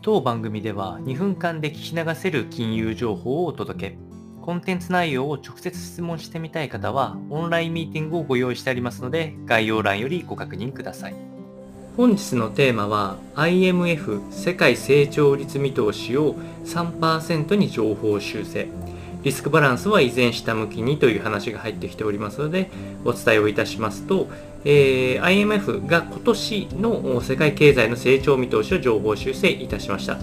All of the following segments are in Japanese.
当番組では2分間で聞き流せる金融情報をお届け。コンテンツ内容を直接質問してみたい方はオンラインミーティングをご用意してありますので概要欄よりご確認ください。本日のテーマは IMF 世界成長率見通しを3%に情報修正。リスクバランスは依然下向きにという話が入ってきておりますのでお伝えをいたしますと、えー、IMF が今年の世界経済の成長見通しを情報修正いたしました。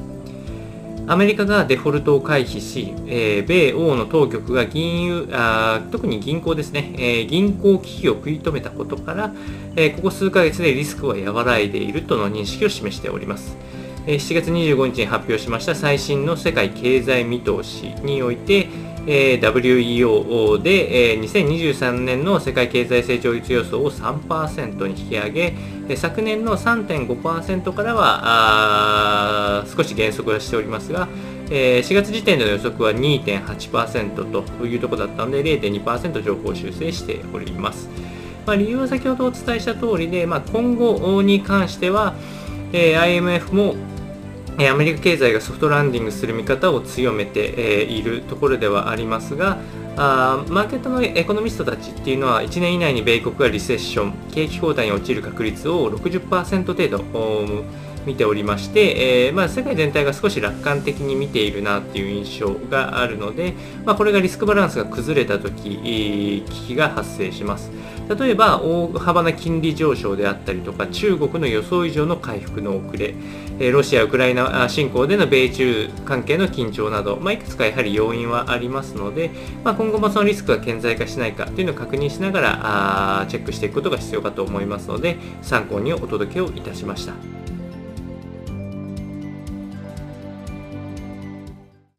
アメリカがデフォルトを回避し、えー、米欧の当局が銀融あ特に銀行ですね、えー、銀行危機を食い止めたことから、えー、ここ数ヶ月でリスクは和らいでいるとの認識を示しております。7月25日に発表しました最新の世界経済見通しにおいて、えー、WEO で、えー、2023年の世界経済成長率予想を3%に引き上げ、昨年の3.5%からは少し減速はしておりますが、えー、4月時点での予測は2.8%というところだったので0.2%情報修正しております。まあ、理由は先ほどお伝えした通りで、まあ、今後に関しては、えー、IMF もアメリカ経済がソフトランディングする見方を強めているところではありますが、マーケットのエコノミストたちっていうのは1年以内に米国がリセッション、景気後退に陥る確率を60%程度見ておりまして、まあ、世界全体が少し楽観的に見ているなっていう印象があるので、まあ、これがリスクバランスが崩れた時、危機が発生します。例えば大幅な金利上昇であったりとか中国の予想以上の回復の遅れロシア・ウクライナ侵攻での米中関係の緊張など、まあ、いくつかやはり要因はありますので、まあ、今後もそのリスクが顕在化しないかというのを確認しながらあチェックしていくことが必要かと思いますので参考にお届けをいたしました。